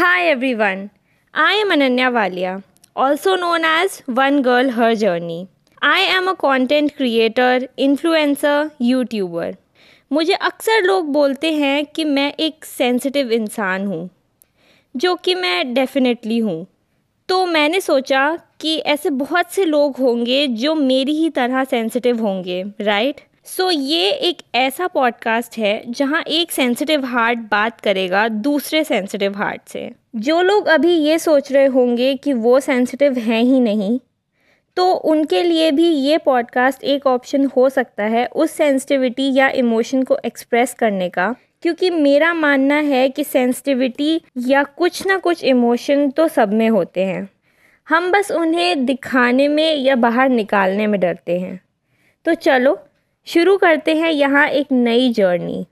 Hi everyone, I am Ananya Walia, also known as One Girl Her Journey. I am a content creator, influencer, YouTuber. मुझे अक्सर लोग बोलते हैं कि मैं एक सेंसिटिव इंसान हूँ जो कि मैं डेफिनेटली हूँ तो मैंने सोचा कि ऐसे बहुत से लोग होंगे जो मेरी ही तरह सेंसिटिव होंगे राइट सो so, ये एक ऐसा पॉडकास्ट है जहाँ एक सेंसिटिव हार्ट बात करेगा दूसरे सेंसिटिव हार्ट से। जो लोग अभी ये सोच रहे होंगे कि वो सेंसिटिव हैं ही नहीं तो उनके लिए भी ये पॉडकास्ट एक ऑप्शन हो सकता है उस सेंसिटिविटी या इमोशन को एक्सप्रेस करने का। क्योंकि मेरा मानना है कि सेंसिटिविटी या कुछ ना कुछ इमोशन तो सब में होते हैं। हम बस उन्हें दिखाने में या बाहर निकालने में डरते हैं। तो चलो शुरू करते हैं यहाँ एक नई जर्नी